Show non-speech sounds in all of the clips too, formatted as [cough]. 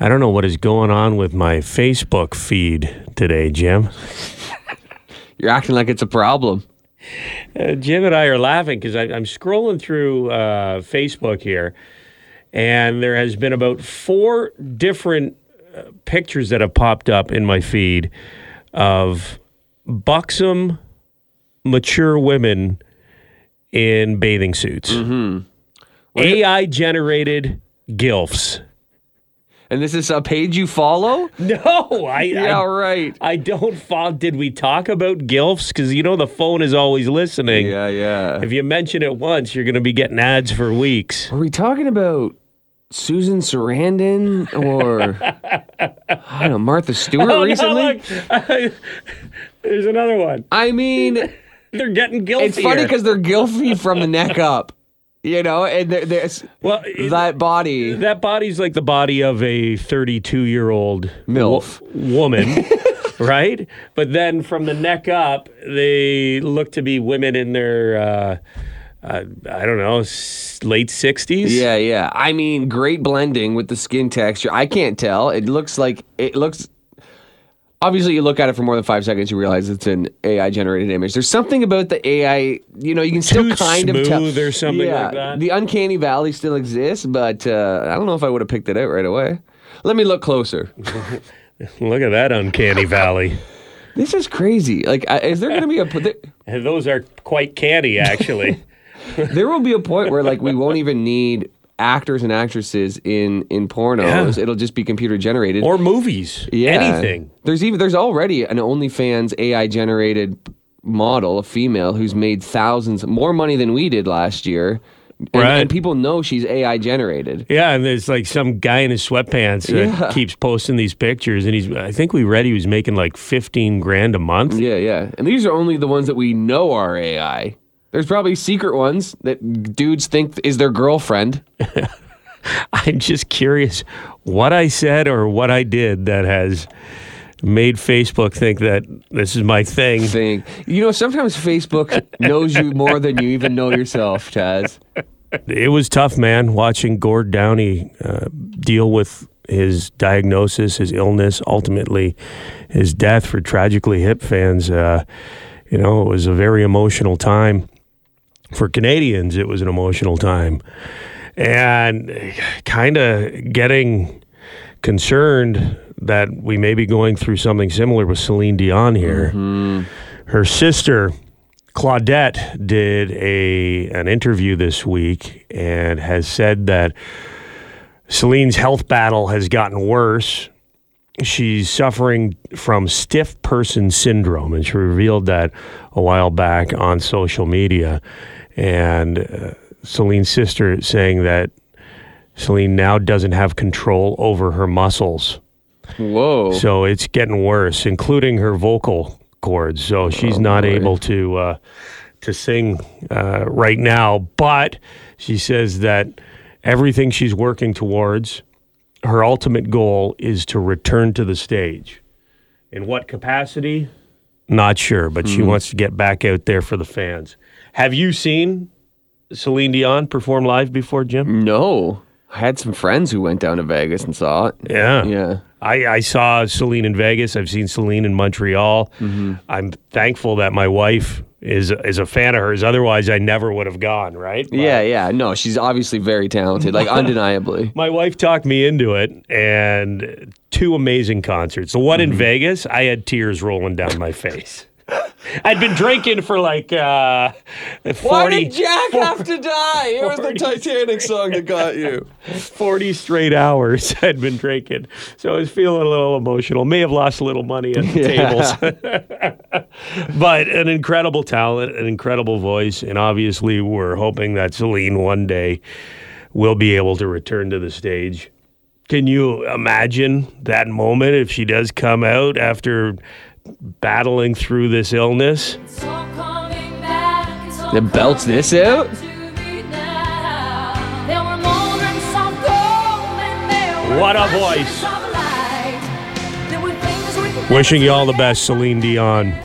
I don't know what is going on with my Facebook feed today, Jim. You're acting like it's a problem. Uh, Jim and I are laughing because I'm scrolling through uh, Facebook here, and there has been about four different uh, pictures that have popped up in my feed of buxom, mature women in bathing suits. Mm-hmm. AI generated gilfs. And this is a page you follow? [laughs] No, I Yeah, I, right. I don't follow. Did we talk about gilfs? Because you know the phone is always listening. Yeah, yeah. If you mention it once, you're going to be getting ads for weeks. Are we talking about Susan Sarandon or [laughs] I don't know, Martha Stewart Oh, no, recently? look. [laughs] There's another one. I mean, They're getting guilty. it's funny because they're guilty from the neck up, you know, and there- there's well, that body. that body's like the body of a 32 year old MILF. woman, [laughs] right? But then from the neck up, they look to be women in their, uh, uh, I don't know, s- late 60s. Yeah, yeah. I mean, great blending with the skin texture. I can't tell. It looks like it looks. Obviously, you look at it for more than five seconds, you realize it's an AI generated image. There's something about the AI, you know, you can still Too kind of tell. smooth or something yeah, like that. The uncanny valley still exists, but uh, I don't know if I would have picked it out right away. Let me look closer. [laughs] Look at that uncanny valley. [laughs] this is crazy. Like, is there going to be a there, [laughs] those are quite canny, actually. there will be a point where like we won't even need actors and actresses in in pornos. Yeah. It'll just be computer generated. or movies. Yeah. Anything. There's even there's already an OnlyFans AI generated model, a female who's made thousands more money than we did last year. And, Right. and people know she's AI generated. Yeah, and there's like some guy in his sweatpants that Yeah. keeps posting these pictures, and he's. I think we read he was making like fifteen grand a month. Yeah, yeah. And these are only the ones that we know are AI. There's probably secret ones that dudes think is their girlfriend. [laughs] I'm just curious what I said or what I did that has made Facebook think that this is my thing. Thing. You know, sometimes Facebook [laughs] knows you more than you even know yourself, Taz. It was tough, man, watching Gord Downie uh, deal with his diagnosis, his illness, ultimately his death for tragically hip fans. Uh, you know, it was a very emotional time. For Canadians, it was an emotional time. And kind of getting concerned that we may be going through something similar with Celine Dion here. Mm-hmm. Her sister, Claudette did a an interview this week and has said that Celine's health battle has gotten worse. She's suffering from stiff person syndrome, and she revealed that a while back on social media. And uh, Celine's sister saying that Celine now doesn't have control over her muscles. Whoa. So it's getting worse, including her vocal cords. So she's Oh, not boy. able to uh, to sing uh, right now. But she says that everything she's working towards, her ultimate goal is to return to the stage. In what capacity? Not sure, but Hmm. she wants to get back out there for the fans. Have you seen Celine Dion perform live before, Jim? no. I had some friends who went down to Vegas and saw it. Yeah. Yeah. I, I saw Celine in Vegas. I've seen Celine in Montreal. Mm-hmm. I'm thankful that my wife is is a fan of hers. Otherwise, I never would have gone. Right? But Yeah, yeah. No, she's obviously very talented, like [laughs] undeniably. My wife talked me into it, and two amazing concerts. The one Mm-hmm. in Vegas, I had tears rolling down my face. [laughs] I'd been drinking for like uh, 40, Jack have to die? It was the Titanic song that got you. [laughs] 40 straight hours [laughs] I'd been drinking. So I was feeling a little emotional. May have lost a little money at the tables. but an incredible talent, an incredible voice. And obviously, we're hoping that Celine one day will be able to return to the stage. Can you imagine that moment if she does come out after battling through this illness? That belts this out? What a voice. Wishing you all the best, Celine Dion.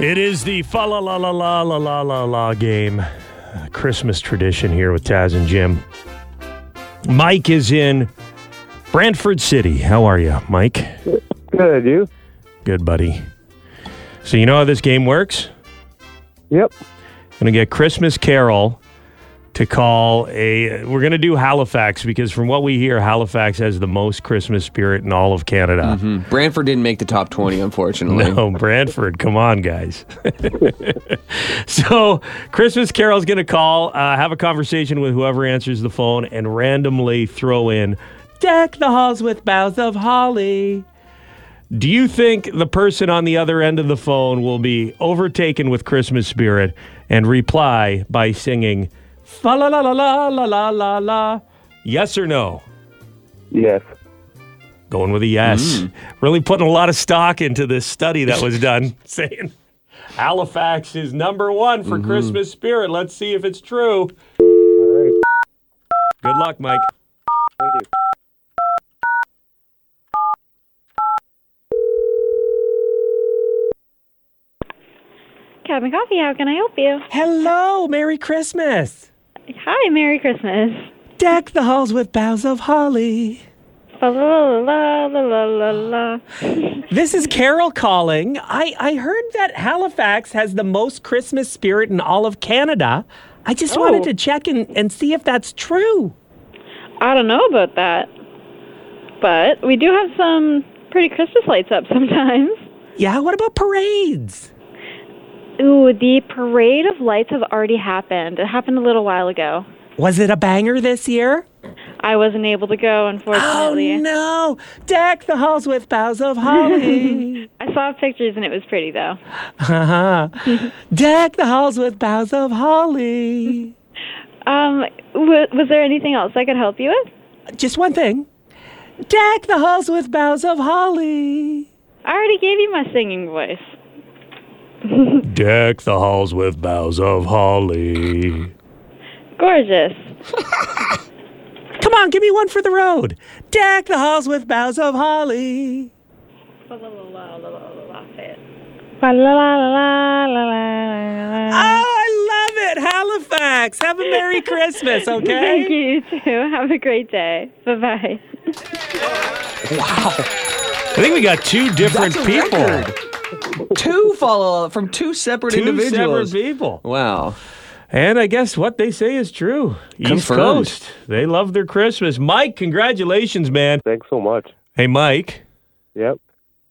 It is the fa la la la la la la la la game. Christmas tradition here with Taz and Jim. Mike is in Brantford City. How are you, Mike? Good, you? Good, buddy. So you know how this game works? Yep. Gonna get Christmas Carol to call a. We're gonna do Halifax because from what we hear, Halifax has the most Christmas spirit in all of Canada. Brantford didn't make the top 20, unfortunately. No, Brantford. Come on, guys. [laughs] so, Christmas Carol's going to call, uh, have a conversation with whoever answers the phone, and randomly throw in Deck the halls with boughs of holly. Do you think the person on the other end of the phone will be overtaken with Christmas spirit and reply by singing fa la la la la la la la la? Yes or no? Yes. Going with a yes. Mm. Really putting a lot of stock into this study that was done, [laughs] saying Halifax is number one for mm-hmm. Christmas spirit. Let's see if it's true. All right. Good luck, Mike. Thank you. Cabin Coffee, how can I help you? Hello, Merry Christmas. Hi, Merry Christmas. Deck the halls with boughs of holly. La la la. [laughs] This is Carol calling. I, I heard that Halifax has the most Christmas spirit in all of Canada. I just Oh. wanted to check and, and see if that's true. I don't know about that, but we do have some pretty Christmas lights up sometimes. Yeah, what about parades? Ooh, the parade of lights have already happened. It happened a little while ago. Was it a banger this year? I wasn't able to go, unfortunately. Oh no! Deck the halls with boughs of holly. [laughs] I saw pictures and it was pretty though. uh-huh. [laughs] Deck the halls with boughs of holly. Um, w- was there anything else I could help you with? Just one thing. Deck the halls with boughs of holly. I already gave you my singing voice. Deck the halls with boughs of holly. Gorgeous. Come on, give me one for the road. Deck the halls with boughs of holly. Oh, I love it. Halifax. Have a Merry Christmas, okay? Thank you you too. Have a great day. Bye bye. Wow. I think we got two different people. record. Two follow up from two separate Two individuals. separate people. Wow. And I guess what they say is true. East Coast. They love their Christmas. Mike, congratulations, man. Thanks so much. Hey, Mike. Yep.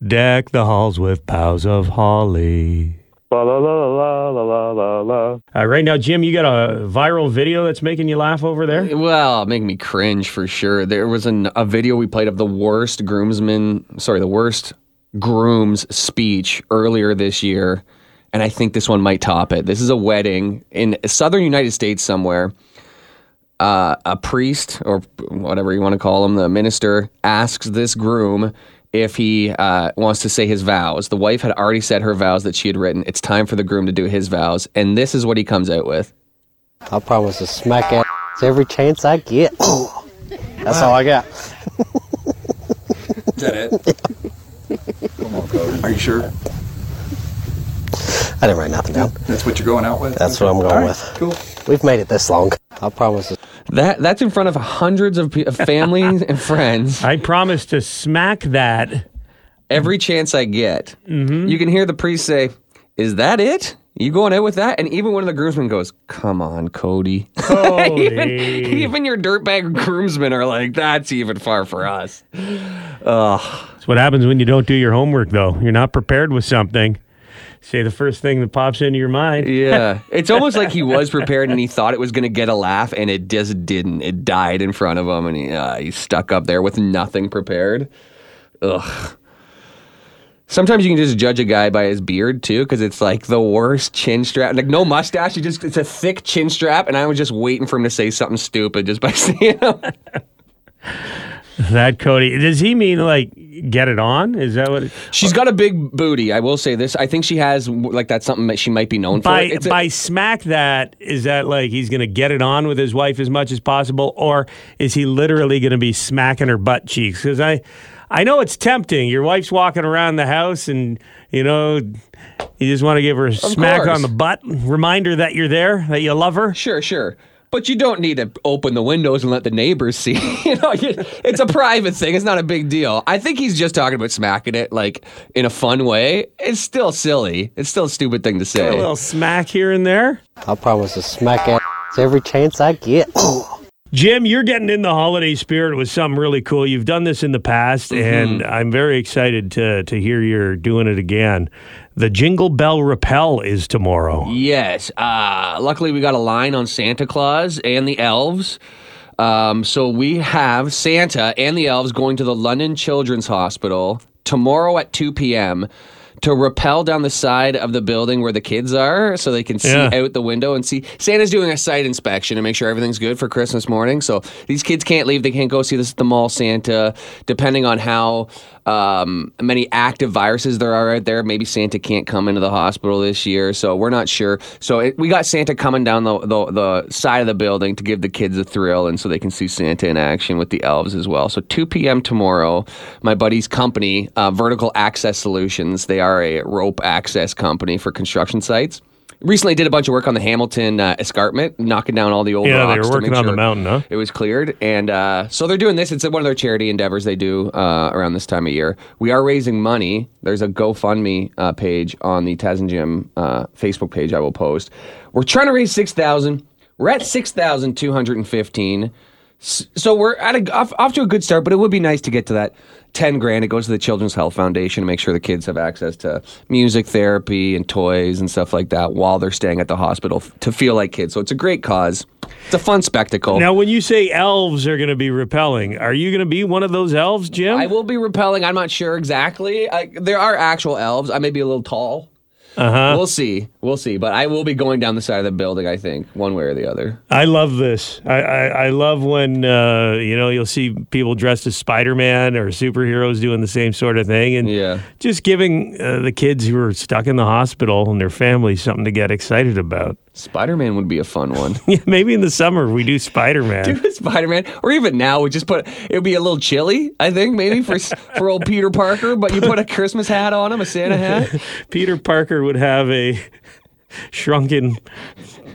Deck the halls with boughs of holly. La la la la la la la la. Uh, right now, Jim, you got a viral video that's making you laugh over there? Well, make me cringe for sure. There was an, a video we played of the worst groomsman, sorry, the worst groom's speech earlier this year, and I think this one might top it. This is a wedding in southern United States somewhere. Uh, a priest or whatever you want to call him, the minister, asks this groom if he uh, wants to say his vows. The wife had already said her vows that she had written. It's time for the groom to do his vows, and this is what he comes out with. I promise to smack ass every chance I get. That's all I got. Is that it? [laughs] Come on, Cody. Are you sure? I didn't write nothing down. That's what you're going out with? That's what I'm going All right, with. Cool. We've made it this long. I promise That that's in front of hundreds of, pe- of family [laughs] and friends. I promise to smack that. Every chance I get, Mm-hmm. you can hear the priest say, "Is that it? You going out with that?" And even one of the groomsmen goes, "Come on, Cody." [laughs] Cody. even, even your dirtbag groomsmen are like, "That's even far for us." That's what happens when you don't do your homework, though. You're not prepared with something. Say the first thing that pops into your mind. Yeah, [laughs] it's almost like he was prepared and he thought it was going to get a laugh, and it just didn't. It died in front of him, and he uh, he's stuck up there with nothing prepared. Ugh. Sometimes you can just judge a guy by his beard too, because it's like the worst chin strap. Like no mustache, you just it's a thick chin strap, and I was just waiting for him to say something stupid just by [laughs] seeing him. That Cody. Does he mean like get it on? Is that what? It, She's got a big booty. I will say this. I think she has like that's something that she might be known by for. It's a- by smack that is that like he's gonna get it on with his wife as much as possible, or is he literally gonna be smacking her butt cheeks? Because I. I know it's tempting. Your wife's walking around the house, and you know, you just want to give her a smack course. on the butt, reminder that you're there, that you love her. Sure, sure. But you don't need to open the windows and let the neighbors see. [laughs] you know, you- it's a private thing. It's not a big deal. I think he's just talking about smacking it like in a fun way. It's still silly. It's still a stupid thing to say. A little smack here and there. I promise to smack ass every chance I get. [laughs] Jim, you're getting in the holiday spirit with something really cool. You've done this in the past, and I'm very excited to to hear you're doing it again. The Jingle Bell Rappel is tomorrow. Yes. Uh, luckily, we got a line on Santa Claus and the elves. Um, so we have Santa and the elves going to the London Children's Hospital tomorrow at 2 p.m. to rappel down the side of the building where the kids are so they can see Yeah. out the window and see. Santa's doing a site inspection to make sure everything's good for Christmas morning. So these kids can't leave. They can't go see this at the mall Santa. Depending on how um, many active viruses there are out there, maybe Santa can't come into the hospital this year. So we're not sure. So it, we got Santa coming down the, the, the side of the building to give the kids a thrill and so they can see Santa in action with the elves as well. So 2 p.m. tomorrow, my buddy's company, uh, Vertical Access Solutions, they are a rope access company for construction sites. Recently did a bunch of work on the Hamilton uh, escarpment, knocking down all the old Yeah, they rocks were to working make on the sure mountain, huh? It was cleared, and uh, so they're doing this. It's one of their charity endeavors they do uh, around this time of year. We are raising money. There's a GoFundMe uh, page on the Taz and Jim uh, Facebook page. I will post. We're trying to raise six thousand. We're at six thousand two hundred and fifteen. So we're at a, off, off to a good start, but it would be nice to get to that 10 grand. It goes to the Children's Health Foundation to make sure the kids have access to music therapy and toys and stuff like that while they're staying at the hospital f- to feel like kids. So it's a great cause. It's a fun spectacle. Now, when you say elves are going to be repelling, are you going to be one of those elves, Jim? I will be repelling. I'm not sure exactly. I, there are actual elves. I may be a little tall. Uh huh. We'll see. We'll see. But I will be going down the side of the building, I think, one way or the other. I love this. I, I, I love when uh, you know you'll see people dressed as Spider Man or superheroes doing the same sort of thing, and Yeah. just giving uh, the kids who are stuck in the hospital and their families something to get excited about. Spider Man would be a fun one. [laughs] Yeah, maybe in the summer we do Spider Man. [laughs] Do Spider Man, or even now, we just put it would be a little chilly, I think, maybe for [laughs] for old Peter Parker. But you put a Christmas hat on him, a Santa hat. Peter Parker would have a shrunken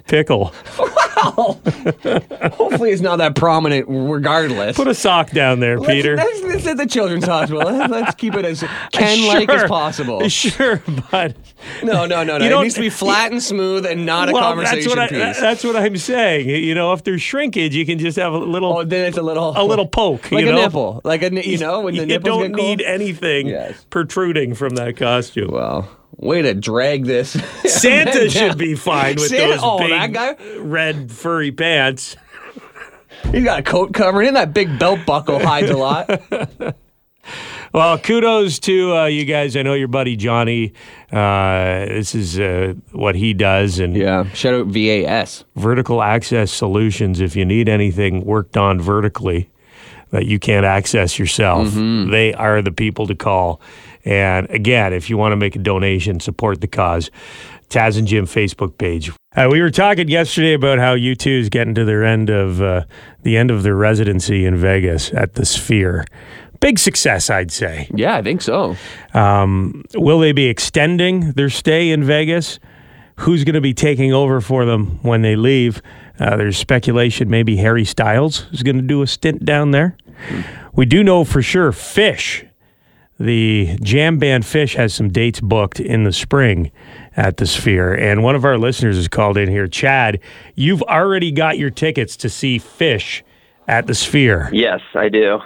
pickle. [laughs] Hopefully, it's not that prominent, regardless. Put a sock down there, Let's- Peter. That's, that's at the children's hospital. Let's, let's keep it as [laughs] Ken-like as possible. [laughs] Sure, but No, no, no, no. It needs to be flat and smooth and not a conversation that's what I, piece. that's what I'm saying. You know, if there's shrinkage, you can just have a little oh, then it's a little, a little poke, like you a nipple, like a you know when the you nipples don't get cold? need anything Yes. protruding from that costume. Well, way to drag this. [laughs] Santa should be fine with Santa- those oh, big that guy? red furry pants. He's got a coat covering and That big belt buckle hides a lot. [laughs] Well, kudos to uh, you guys. I know your buddy Johnny. Uh, this is uh, what he does, and Yeah. Shout out VAS. vertical access solutions. If you need anything worked on vertically that you can't access yourself, Mm-hmm. they are the people to call. And again, if you want to make a donation, support the cause. Taz and Jim Facebook page. Uh, we were talking yesterday about how U2 is getting to their end of uh, the end of their residency in Vegas at the Sphere. Big success, I'd say. Yeah, I think so. Um, will they be extending their stay in Vegas? Who's going to be taking over for them when they leave? Uh, there's speculation maybe Harry Styles is going to do a stint down there. We do know for sure Phish, the jam band Phish, has some dates booked in the spring at the Sphere. And one of our listeners has called in here. Chad, you've already got your tickets to see Phish at the Sphere. Yes, I do.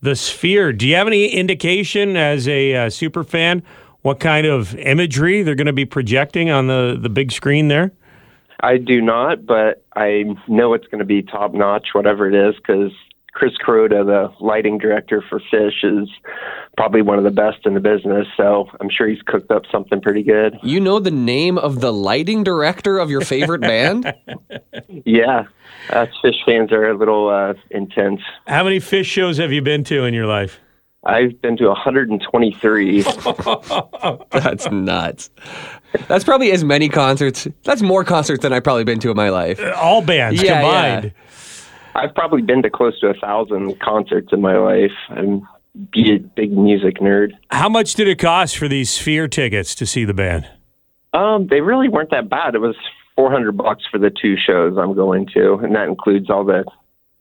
The Sphere. Do you have any indication as a uh, super fan what kind of imagery they're going to be projecting on the, the big screen there? I do not, but I know it's going to be top notch, whatever it is, because Chris Kuroda, the lighting director for Phish, is probably one of the best in the business. So I'm sure he's cooked up something pretty good. You know the name of the lighting director of your favorite band? [laughs] Yeah, us Phish fans are a little uh, intense. How many Phish shows have you been to in your life? I've been to 123. [laughs] That's nuts. That's probably as many concerts. That's more concerts than I've probably been to in my life. All bands Yeah, combined. I've probably been to close to a thousand concerts in my life. I'm be a big music nerd. How much did it cost for these Sphere tickets to see the band? Um, they really weren't that bad. It was 400 bucks for the two shows I'm going to, and that includes all the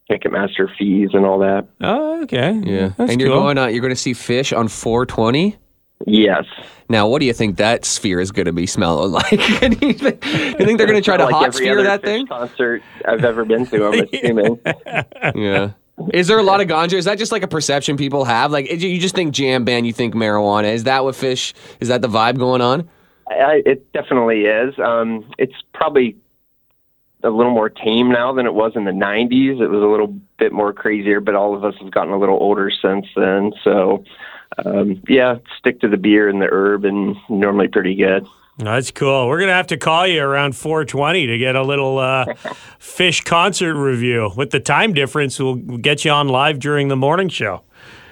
Ticketmaster fees and all that. Oh, okay. Yeah. That's and you're cool. going on you're going to see Phish on 420? Yes. Now, what do you think that sphere is going to be smelling [laughs] like? [laughs] do you think, do you think they're going to try to like hot sphere that thing? concert I've ever been to. I'm [laughs] assuming. Yeah. Is there a lot of ganja? Is that just like a perception people have? Like, you just think jam band, you think marijuana. Is that what Phish? Is that the vibe going on? I, it definitely is. Um, it's probably a little more tame now than it was in the 90s. It was a little bit more crazier, but all of us have gotten a little older since then. So, um, yeah, stick to the beer and the herb, and normally pretty good. That's cool. We're gonna have to call you around 4:20 to get a little uh, [laughs] Phish concert review. With the time difference, we'll get you on live during the morning show.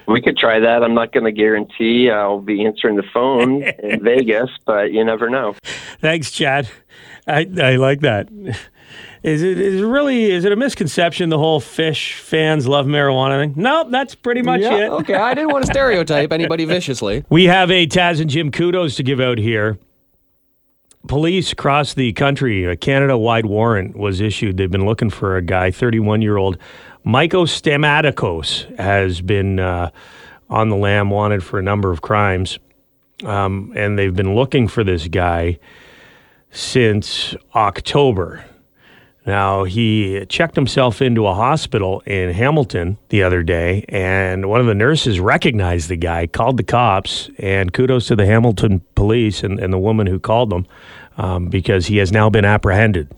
We could try that. I'm not going to guarantee I'll be answering the phone [laughs] in Vegas, but you never know. Thanks, Chad. I, I like that. Is it is it really is it a misconception the whole Phish fans love marijuana thing? Nope, that's pretty much it. Okay, I didn't want to stereotype anybody [laughs] viciously. We have a Taz and Jim kudos to give out here. Police across the country, a Canada wide warrant was issued. They've been looking for a guy, 31 year old Michael Stamatikos, has been uh, on the lam, wanted for a number of crimes. Um, and they've been looking for this guy since October. Now, he checked himself into a hospital in Hamilton the other day, and one of the nurses recognized the guy, called the cops, and kudos to the Hamilton police and, and the woman who called them um, because he has now been apprehended.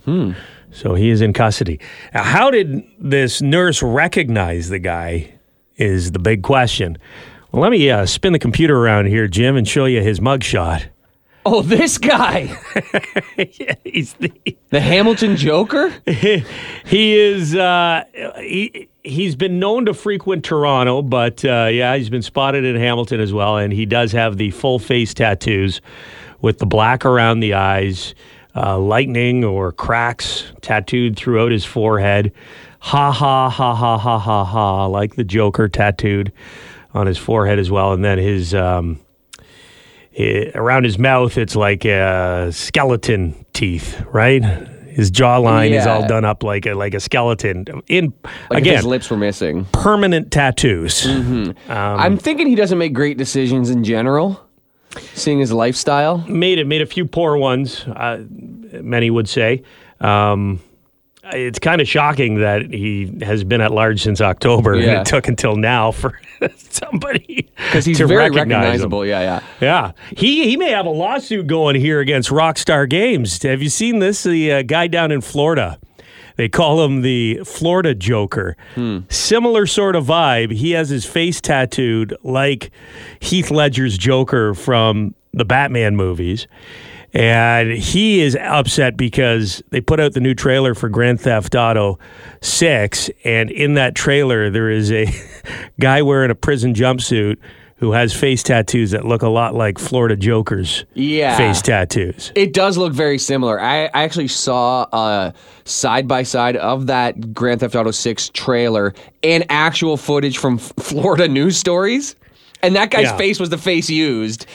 So he is in custody. Now, how did this nurse recognize the guy? Is the big question. Well, let me uh, spin the computer around here, Jim, and show you his mugshot. Oh, this guy, [laughs] He's the, the Hamilton Joker. [laughs] he is uh, he he's been known to frequent Toronto, but uh, yeah, he's been spotted in Hamilton as well, and he does have the full face tattoos with the black around the eyes, uh, lightning or cracks tattooed throughout his forehead. Ha ha ha ha ha ha ha, like the Joker tattooed on his forehead as well, and then his. Um, eh, around his mouth, it's like uh, skeleton teeth, right? His jawline is all done up like a like a skeleton. In Like again, his lips were missing. permanent tattoos. I'm thinking he doesn't make great decisions in general, seeing his lifestyle. Made it made a few poor ones. Uh, many would say. Um, it's kind of shocking that he has been at large since October, and it took until now for [laughs] somebody Because he's to very recognize him. Yeah, yeah. Yeah, he he may have a lawsuit going here against Rockstar Games. Have you seen this? The uh, guy down in Florida. They call him the Florida Joker. Similar sort of vibe. He has his face tattooed like Heath Ledger's Joker from the Batman movies. And he is upset because they put out the new trailer for Grand Theft Auto 6. And in that trailer, there is a [laughs] guy wearing a prison jumpsuit who has face tattoos that look a lot like Florida Joker's Yeah. face tattoos. It does look very similar. I, I actually saw a side by side of that Grand Theft Auto 6 trailer and actual footage from F- Florida news stories. And that guy's Yeah. face was the face used.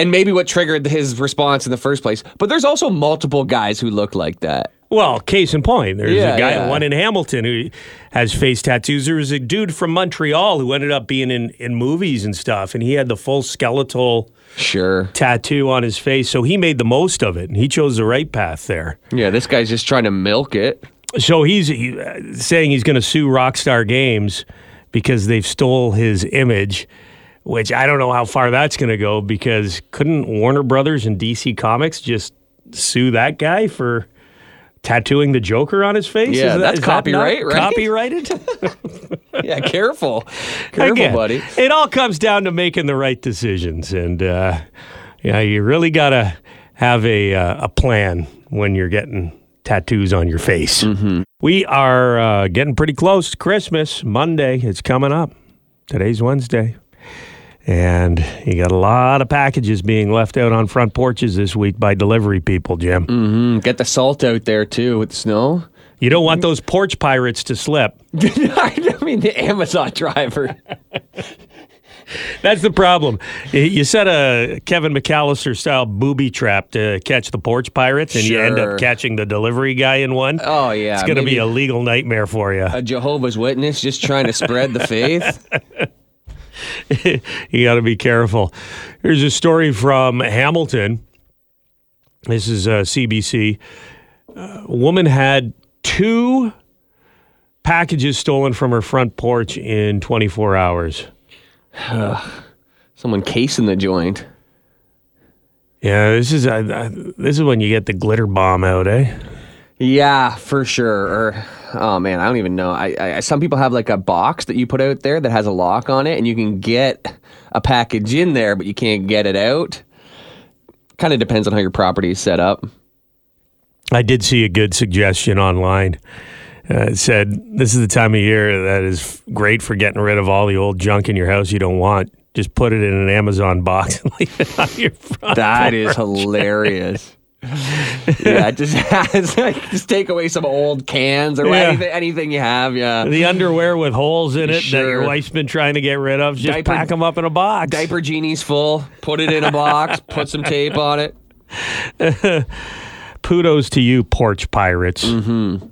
And maybe what triggered his response in the first place. But there's also multiple guys who look like that. Well, case in point, there's Yeah, a guy, yeah. one in Hamilton who has face tattoos. There was a dude from Montreal who ended up being in, in movies and stuff, and he had the full skeletal Sure. tattoo on his face. So he made the most of it, and he chose the right path there. Yeah, this guy's just trying to milk it. So he's he, uh, saying he's going to sue Rockstar Games because they've stole his image, which I don't know how far that's going to go because couldn't Warner Brothers and DC Comics just sue that guy for tattooing the Joker on his face? Yeah, Is that's is that copyright, right? Copyrighted? [laughs] [laughs] Yeah, careful. Careful, Again, buddy. It all comes down to making the right decisions, and uh, yeah, you really got to have a uh, a plan when you're getting tattoos on your face. Mm-hmm. We are uh, getting pretty close to Christmas. Monday, it's coming up. Today's Wednesday. And you got a lot of packages being left out on front porches this week by delivery people, Jim. Mm, hmm. Get the salt out there too with the snow. You don't want those porch pirates to slip. [laughs] I mean, the Amazon driver. [laughs] That's the problem. You set a Kevin McCallister style booby trap to catch the porch pirates, and you end up catching the delivery guy in one. Oh, yeah, it's going to be a legal nightmare for you. A Jehovah's Witness just trying to spread the faith. [laughs] [laughs] you got to be careful. Here's a story from Hamilton. This is uh, CBC. Uh, woman had two packages stolen from her front porch in 24 hours. Someone casing the joint. Yeah, this is uh, this is when you get the glitter bomb out, eh? Yeah, for sure. Or oh man, I don't even know. I, I some people have like a box that you put out there that has a lock on it, and you can get a package in there, but you can't get it out. Kind of depends on how your property is set up. I did see a good suggestion online. Uh, it said this is the time of year that is great for getting rid of all the old junk in your house you don't want. Just put it in an Amazon box and [laughs] leave it on your front. That is hilarious. [laughs] yeah, just [laughs] like, just take away some old cans or Yeah. anything, anything you have. Yeah, The underwear with holes in it that your wife's been trying to get rid of, just Diaper- pack them up in a box. diaper genie's full. Put it in a box. [laughs] put some tape on it. Kudos to you, porch pirates. Mm-hmm.